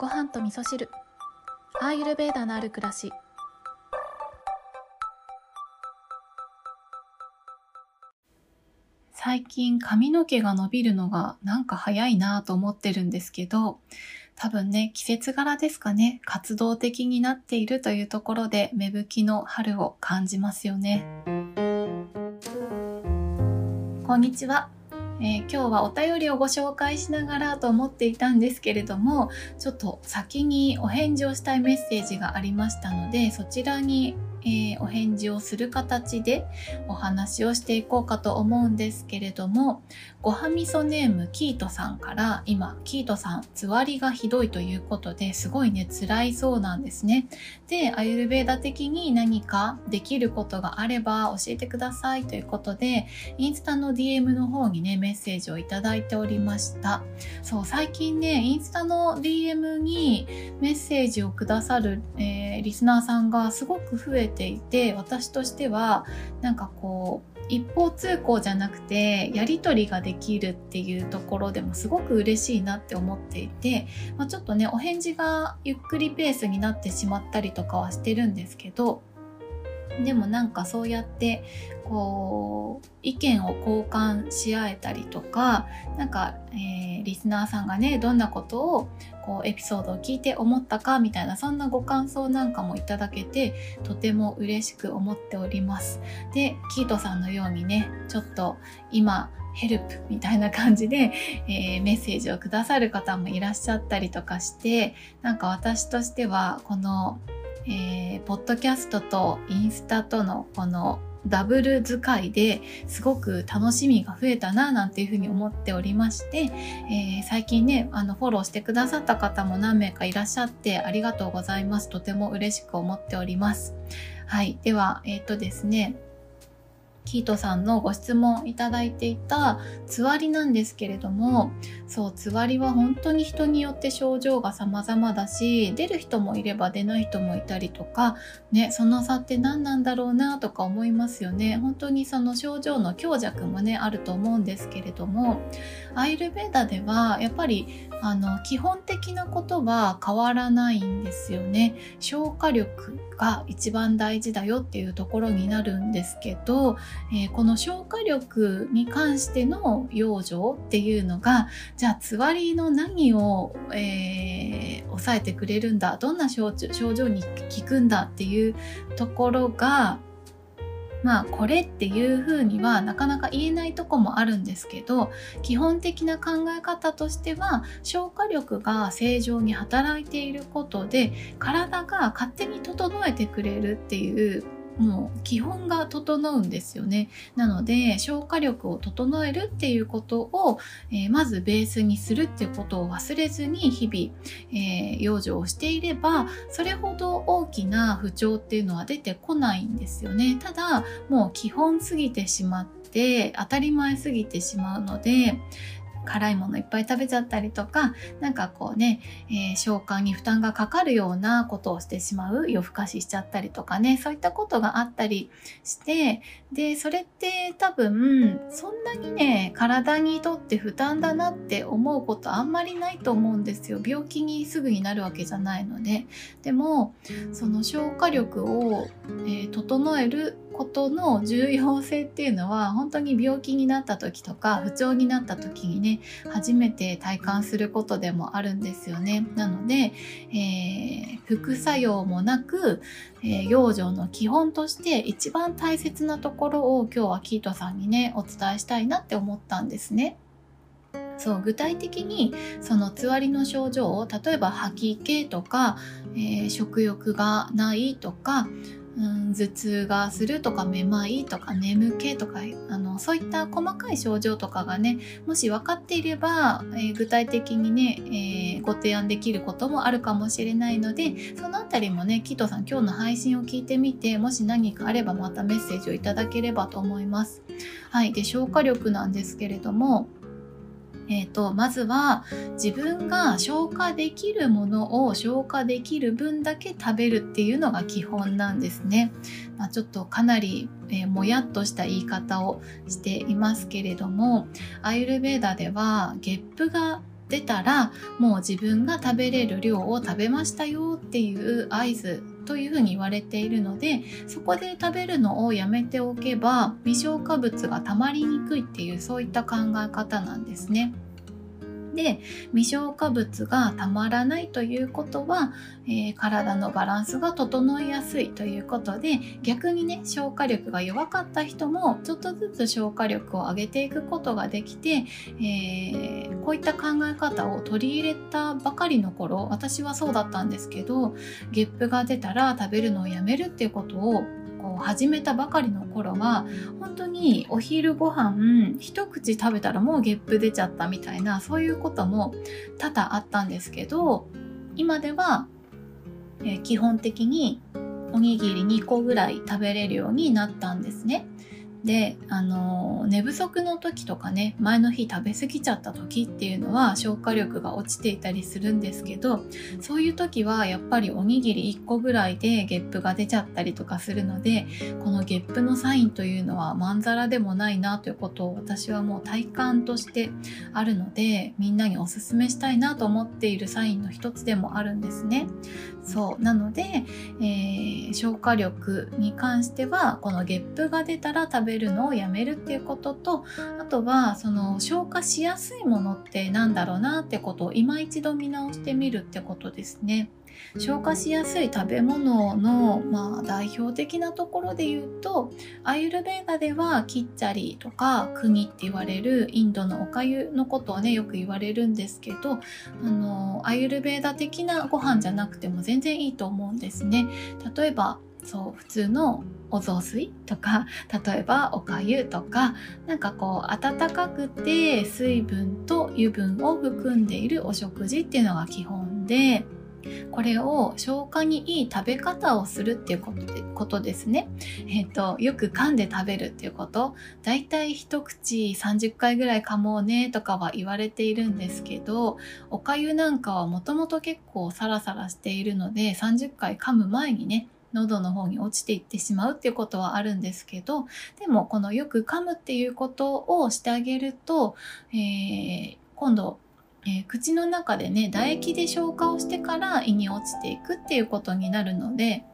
ご飯と味噌汁。アーユルベーダのある暮らし。最近髪の毛が伸びるのがなんか早いなと思ってるんですけど多分ね季節柄ですかね。活動的になっているというところで芽吹きの春を感じますよね。こんにちは。えー、今日はお便りをご紹介しながらと思っていたんですけれどもちょっと先にお返事をしたいメッセージがありましたのでそちらにえー、お返事をする形でお話をしていこうかと思うんですけれどもごはみそネームキートさんから今キートさんつわりがひどいということですごいね辛いそうなんですね。でアユルベーダ的に何かできることがあれば教えてくださいということでインスタの DM の方にねメッセージをいただいておりました。そう最近ねインスタの DM にメッセージをくださる、えー、リスナーさんがすごく増えていて私としてはなんかこう一方通行じゃなくてやり取りができるっていうところでもすごく嬉しいなって思っていて、まあ、ちょっとねお返事がゆっくりペースになってしまったりとかはしてるんですけどでもなんかそうやってこう意見を交換し合えたりとかなんか、えー、リスナーさんがねどんなことをこうエピソードを聞いて思ったかみたいなそんなご感想なんかもいただけてとても嬉しく思っております。でキートさんのようにねちょっと今ヘルプみたいな感じで、えー、メッセージをくださる方もいらっしゃったりとかしてなんか私としてはこのえー、ポッドキャストとインスタとのこのダブル使いですごく楽しみが増えたななんていうふうに思っておりまして、えー、最近ねあのフォローしてくださった方も何名かいらっしゃってありがとうございます。とても嬉しく思っております。はい。ではえっ、とですねキートさんのご質問いただいていたつわりなんですけれどもそうつわりは本当に人によって症状が様々だし出る人もいれば出ない人もいたりとかねその差って何なんだろうなとか思いますよね。本当にその症状の強弱もねあると思うんですけれどもアイルベーダではやっぱりあの基本的なことは変わらないんですよね。消化力が一番大事だよっていうところになるんですけど、えー、この消化力に関しての養生っていうのがじゃあつわりの何を、えー、抑えてくれるんだどんな症状に効くんだっていうところがまあこれっていうふうにはなかなか言えないとこもあるんですけど基本的な考え方としては消化力が正常に働いていることで体が勝手に整えてくれるっていうもう基本が整うんですよね。なので消化力を整えるっていうことを、えー、まずベースにするっていうことを忘れずに日々、えー、養生をしていればそれほど大きな不調っていうのは出てこないんですよね。ただもう基本すぎてしまって当たり前すぎてしまうので辛いものいっぱい食べちゃったりとかなんかこうね、えー、消化に負担がかかるようなことをしてしまう夜更かししちゃったりとかねそういったことがあったりしてでそれって多分そんなにね体にとって負担だなって思うことあんまりないと思うんですよ。病気にすぐになるわけじゃないので。でもその消化力を、えー、整えることの重要性っていうのは本当に病気になった時とか不調になった時にね初めて体感することでもあるんですよねなので、えー、副作用もなく、えー、養生の基本として一番大切なところを今日はキートさんにねお伝えしたいなって思ったんですね。そう具体的にそのつわりの症状を例えば吐き気とか、えー、食欲がないとかうん、頭痛がするとかめまいとか眠気とかあのそういった細かい症状とかがねもし分かっていれば、えー、具体的にね、えー、ご提案できることもあるかもしれないのでそのあたりもねキトさん今日の配信を聞いてみてもし何かあればまたメッセージをいただければと思います。はい、で消化力なんですけれどもえーと、まずは自分が消化できるものを消化できる分だけ食べるっていうのが基本なんですね。まあ、ちょっとかなり、えー、もやっとした言い方をしていますけれどもアイルベーダではゲップが出たらもう自分が食べれる量を食べましたよっていう合図というふうに言われているのでそこで食べるのをやめておけば未消化物がたまりにくいっていうそういった考え方なんですね。で未消化物がたまらないということは、えー、体のバランスが整いやすいということで逆にね消化力が弱かった人もちょっとずつ消化力を上げていくことができて、えー、こういった考え方を取り入れたばかりの頃私はそうだったんですけどゲップが出たら食べるのをやめるっていうことをこう始めたばかりの頃は本当にお昼ご飯一口食べたらもうゲップ出ちゃったみたいなそういうことも多々あったんですけど今では、えー、基本的におにぎり2個ぐらい食べれるようになったんですね。であの寝不足の時とかね前の日食べ過ぎちゃった時っていうのは消化力が落ちていたりするんですけどそういう時はやっぱりおにぎり1個ぐらいでゲップが出ちゃったりとかするのでこのゲップのサインというのはまんざらでもないなということを私はもう体感としてあるのでみんなにおすすめしたいなと思っているサインの一つでもあるんですね。そうなので、えー、消化力に関してはこのゲップが出たら食べるのをやめるっていうこととあとはその消化しやすいものってなんだろうなってことを今一度見直してみるってことですね。消化しやすい食べ物の、まあ、代表的なところで言うとアイルベーダではキッチャリとかクニって言われるインドのおかゆのことをねよく言われるんですけどあのアイルベーダ的なご飯じゃなくても全然いいと思うんですね。例えばそう普通のお雑炊とか 例えばおかゆとかなんかこう温かくて水分と油分を含んでいるお食事っていうのが基本でこれを消化にいい食べ方をするっていうことでことですね。えっ、ー、と、よく噛んで食べるっていうこと。だいたい一口30回ぐらい噛もうねとかは言われているんですけど、おかゆなんかはもともと結構サラサラしているので、30回噛む前にね、喉の方に落ちていってしまうっていうことはあるんですけどでもこのよく噛むっていうことをしてあげると、えー、今度えー、口の中でね唾液で消化をしてから胃に落ちていくっていうことになるので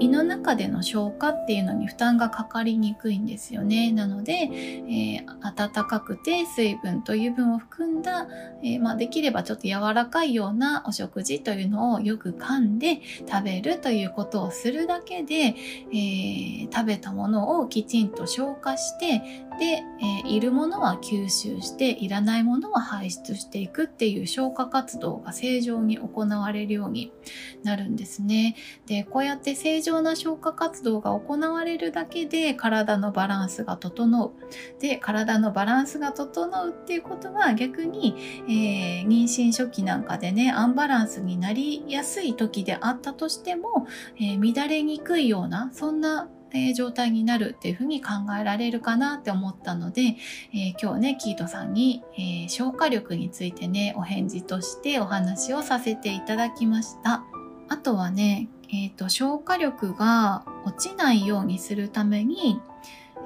胃の中での消化っていうのに負担がかかりにくいんですよね。なので、えー、温かくて水分と油分を含んだ、えー、まあ、できればちょっと柔らかいようなお食事というのをよく噛んで食べるということをするだけで、えー、食べたものをきちんと消化してで、えいるものは吸収していらないものは排出していくっていう消化活動が正常に行われるようになるんですね。でこうやって正常な消化活動が行われるだけで体のバランスが整う。で、体のバランスが整うっていうことは逆に、えー、妊娠初期なんかでね、アンバランスになりやすい時であったとしても、えー、乱れにくいような、そんなえ状態になるっていうふうに考えられるかなって思ったので、えー、今日ねキートさんに、えー、消化力についてねお返事としてお話をさせていただきましたあとはねえーと、消化力が落ちないようにするために、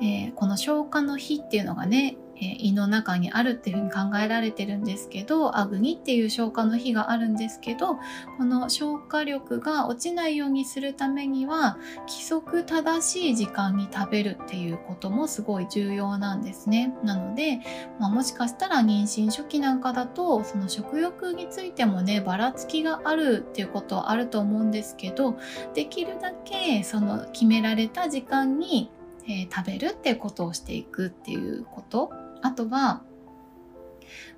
えー、この消化の日っていうのがねえ胃の中にあるっていうふうに考えられてるんですけどアグニっていう消化の日があるんですけどこの消化力が落ちないようにするためには規則正しい時間に食べるっていうこともすごい重要なんですね。なので、まあ、もしかしたら妊娠初期なんかだとその食欲についてもねばらつきがあるっていうことはあると思うんですけどできるだけその決められた時間にえー、食べるってことをしていくっていうことあとは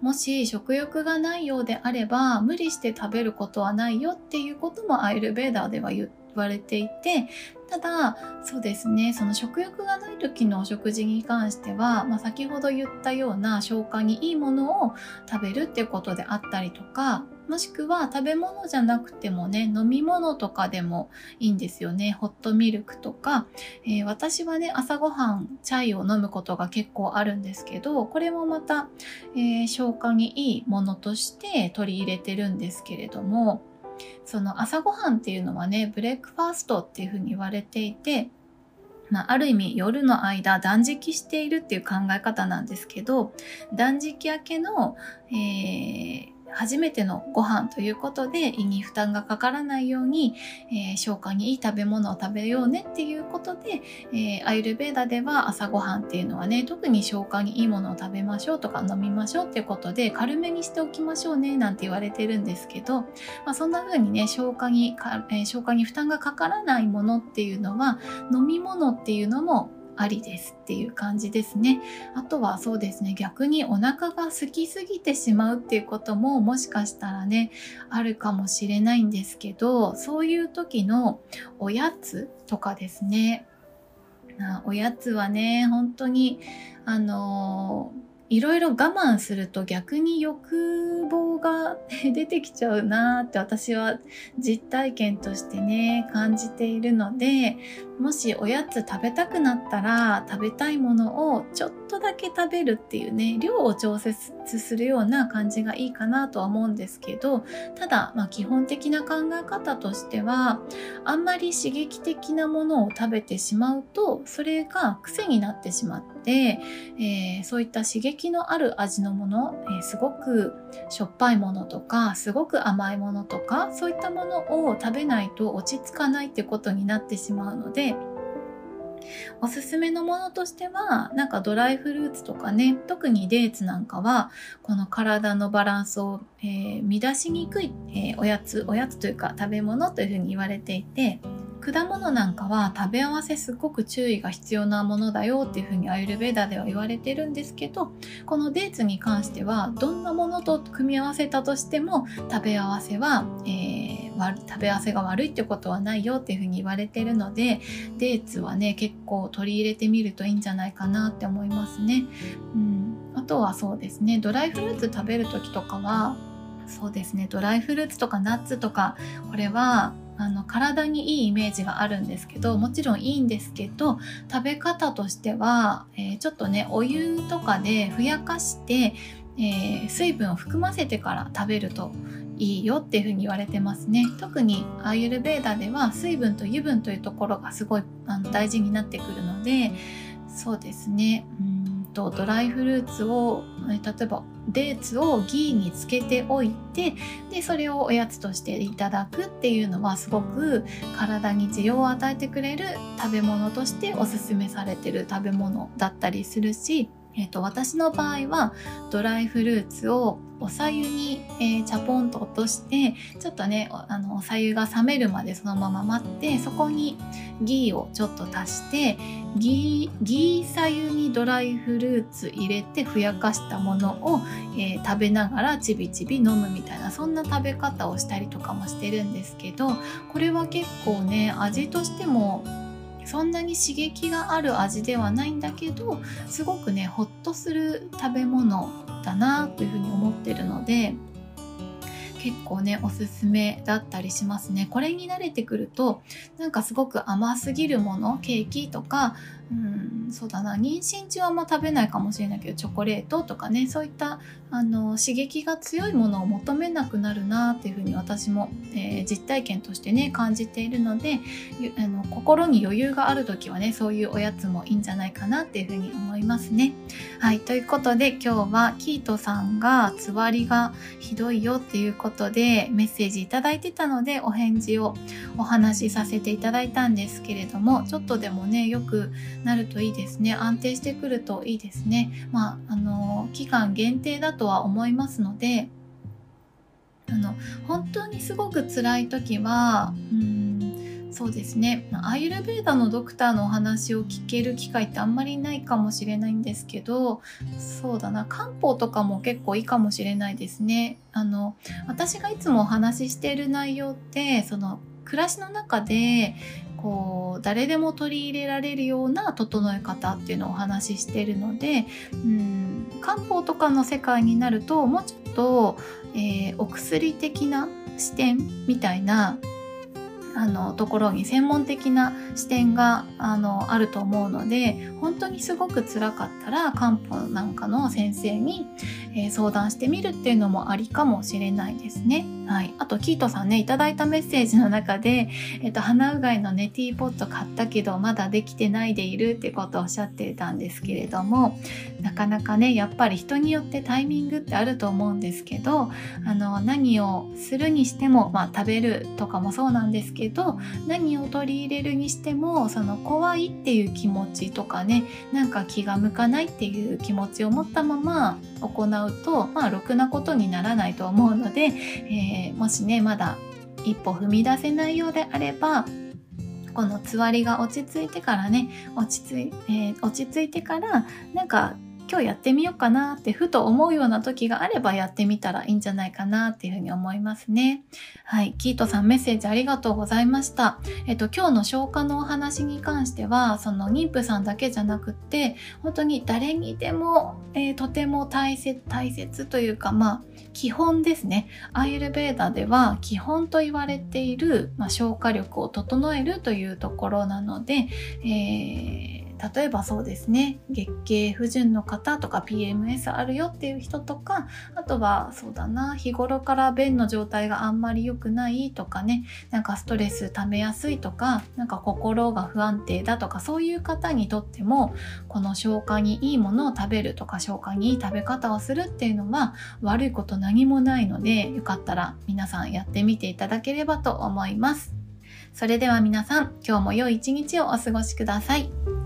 もし食欲がないようであれば無理して食べることはないよっていうこともアイルベーダーでは言われていてただそうですねその食欲がない時のお食事に関しては、まあ、先ほど言ったような消化にいいものを食べるっていうことであったりとかもしくは食べ物じゃなくてもね飲み物とかでもいいんですよね。ホットミルクとか、えー、私はね朝ごはんチャイを飲むことが結構あるんですけどこれもまた、えー、消化にいいものとして取り入れてるんですけれどもその朝ごはんっていうのはねブレックファーストっていうふうに言われていてまあ、ある意味夜の間断食しているっていう考え方なんですけど断食明けの、えー初めてのご飯ということで胃に負担がかからないように、えー、消化にいい食べ物を食べようねっていうことで、えー、アイルベーダでは朝ごはんっていうのはね特に消化にいいものを食べましょうとか飲みましょうっていうことで軽めにしておきましょうねなんて言われてるんですけど、まあ、そんな風にね消化にか、えー、消化に負担がかからないものっていうのは飲み物っていうのもありですっていう感じですね。あとはそうですね、逆にお腹が空きすぎてしまうっていうことももしかしたらね、あるかもしれないんですけど、そういう時のおやつとかですね、おやつはね、本当に、あのーいろいろ我慢すると逆に欲望が 出てきちゃうなって私は実体験としてね感じているのでもしおやつ食べたくなったら食べたいものをちょっとだけ食べるっていうね量を調節するような感じがいいかなとは思うんですけどただ、まあ、基本的な考え方としてはあんまり刺激的なものを食べてしまうとそれが癖になってしまって、えー、そういった刺激のある味のもの、えー、すごくしょっぱいものとかすごく甘いものとかそういったものを食べないと落ち着かないってことになってしまうのでおすすめのものとしてはなんかドライフルーツとかね特にデーツなんかはこの体のバランスを、えー、乱しにくい、えー、おやつおやつというか食べ物というふうに言われていて果物なんかは食べ合わせすっごく注意が必要なものだよっていうふうにアイルベーダでは言われてるんですけどこのデーツに関してはどんなものと組み合わせたとしても食べ合わせは、えー、食べ合わせが悪いってことはないよっていうふうに言われてるのでデーツはね結構取り入れてみるといいんじゃないかなって思いますね。うん、あとはそうですねドライフルーツ食べる時とかはそうですねドライフルーツとかナッツとかこれはあの体にいいイメージがあるんですけどもちろんいいんですけど食べ方としては、えー、ちょっとねお湯とかでふやかして、えー、水分を含ませてから食べるといいよっていうふうに言われてますね。特にアーユルベーダでは水分と油分というところがすごいあの大事になってくるのでそうですね。うんとドライフルーツを例えばデーツをギーにつけておいてでそれをおやつとしていただくっていうのはすごく体に需要を与えてくれる食べ物としておすすめされてる食べ物だったりするしえーと、私の場合はドライフルーツをおさゆに、えー、チャポンと落としてちょっとねあのおさゆが冷めるまでそのまま待ってそこにギーをちょっと足してギーギーさゆにドライフルーツ入れてふやかしたものを、えー、食べながらちびちび飲むみたいなそんな食べ方をしたりとかもしてるんですけどこれは結構ね味としてもそんなに刺激がある味ではないんだけどすごくねほっとする食べ物だなというふうに思ってるので結構ねおすすめだったりしますね。これに慣れてくるとなんかすごく甘すぎるものケーキとかうん。そうだな。妊娠中はあんま食べないかもしれないけどチョコレートとかねそういったあの刺激が強いものを求めなくなるなっていうふうに私も、えー、実体験としてね感じているのであの心に余裕がある時はねそういうおやつもいいんじゃないかなっていうふうに思いますね。はい。ということで今日はキートさんがつわりがひどいよっていうことでメッセージいただいてたのでお返事をお話しさせていただいたんですけれどもちょっとでもねよくなるといいですね。安定してくるといいですね。まああの期間限定だとは思いますのであの本当にすごく辛い時はうんそうですね。アイルベーダのドクターのお話を聞ける機会ってあんまりないかもしれないんですけどそうだな。漢方とかも結構いいかもしれないですね。あの私がいつもお話ししている内容ってその暮らしの中でこう誰でも取り入れられるような整え方っていうのをお話ししてるのでうん漢方とかの世界になるともうちょっと、えー、お薬的な視点みたいなあのところに専門的な視点があのあると思うので本当にすごく辛かったら漢方なんかの先生に、えー、相談してみるっていうのもありかもしれないですね。はい、あとキートさんねいただいたメッセージの中で、えっと、鼻うがいのねティーポット買ったけどまだできてないでいるってことをおっしゃってたんですけれどもなかなかねやっぱり人によってタイミングってあると思うんですけどあの何をするにしても、まあ、食べるとかもそうなんですけど何を取り入れるにしてもその怖いっていう気持ちとかねなんか気が向かないっていう気持ちを持ったまま行うとまあろくなことにならないと思うので、えー、もしねまだ一歩踏み出せないようであればこのつわりが落ち着いてからね落ち着い,、えー、落ち着いてからなんか今日やってみようかなってふと思うような時があればやってみたらいいんじゃないかなっていうふうに思いますね。はい。キートさんメッセージありがとうございました。えっと、今日の消化のお話に関しては、その妊婦さんだけじゃなくって、本当に誰にでも、えー、とても大切、大切というか、まあ、基本ですね。アイルベーダでは基本と言われている、まあ、消化力を整えるというところなので、えー例えばそうですね月経不順の方とか PMS あるよっていう人とかあとはそうだな日頃から便の状態があんまり良くないとかねなんかストレス溜めやすいとかなんか心が不安定だとかそういう方にとってもこの消化にいいものを食べるとか消化にいい食べ方をするっていうのは悪いこと何もないのでよかったら皆さんやってみていただければと思います。それでは皆さん今日も良い一日をお過ごしください。